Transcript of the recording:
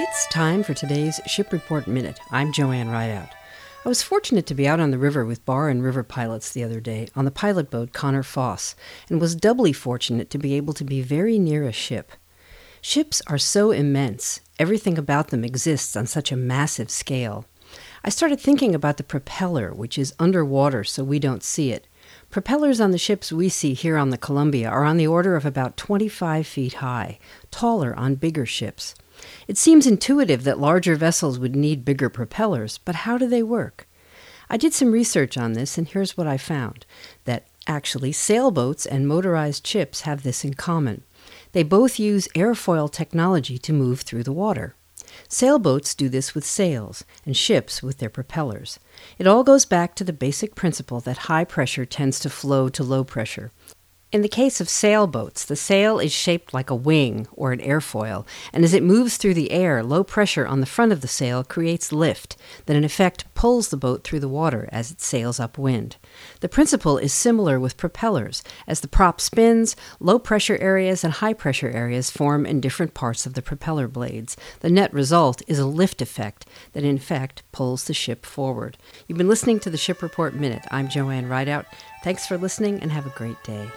It's time for today's Ship Report Minute. I'm Joanne Rideout. I was fortunate to be out on the river with bar and river pilots the other day on the pilot boat Connor Foss, and was doubly fortunate to be able to be very near a ship. Ships are so immense, everything about them exists on such a massive scale. I started thinking about the propeller, which is underwater so we don't see it. Propellers on the ships we see here on the Columbia are on the order of about 25 feet high, taller on bigger ships. It seems intuitive that larger vessels would need bigger propellers, but how do they work? I did some research on this, and here's what I found that actually sailboats and motorized ships have this in common. They both use airfoil technology to move through the water. Sailboats do this with sails, and ships with their propellers. It all goes back to the basic principle that high pressure tends to flow to low pressure. In the case of sailboats, the sail is shaped like a wing or an airfoil, and as it moves through the air, low pressure on the front of the sail creates lift that in effect pulls the boat through the water as it sails upwind. The principle is similar with propellers. As the prop spins, low pressure areas and high pressure areas form in different parts of the propeller blades. The net result is a lift effect that in fact pulls the ship forward. You've been listening to the Ship Report Minute. I'm Joanne Rideout. Thanks for listening and have a great day.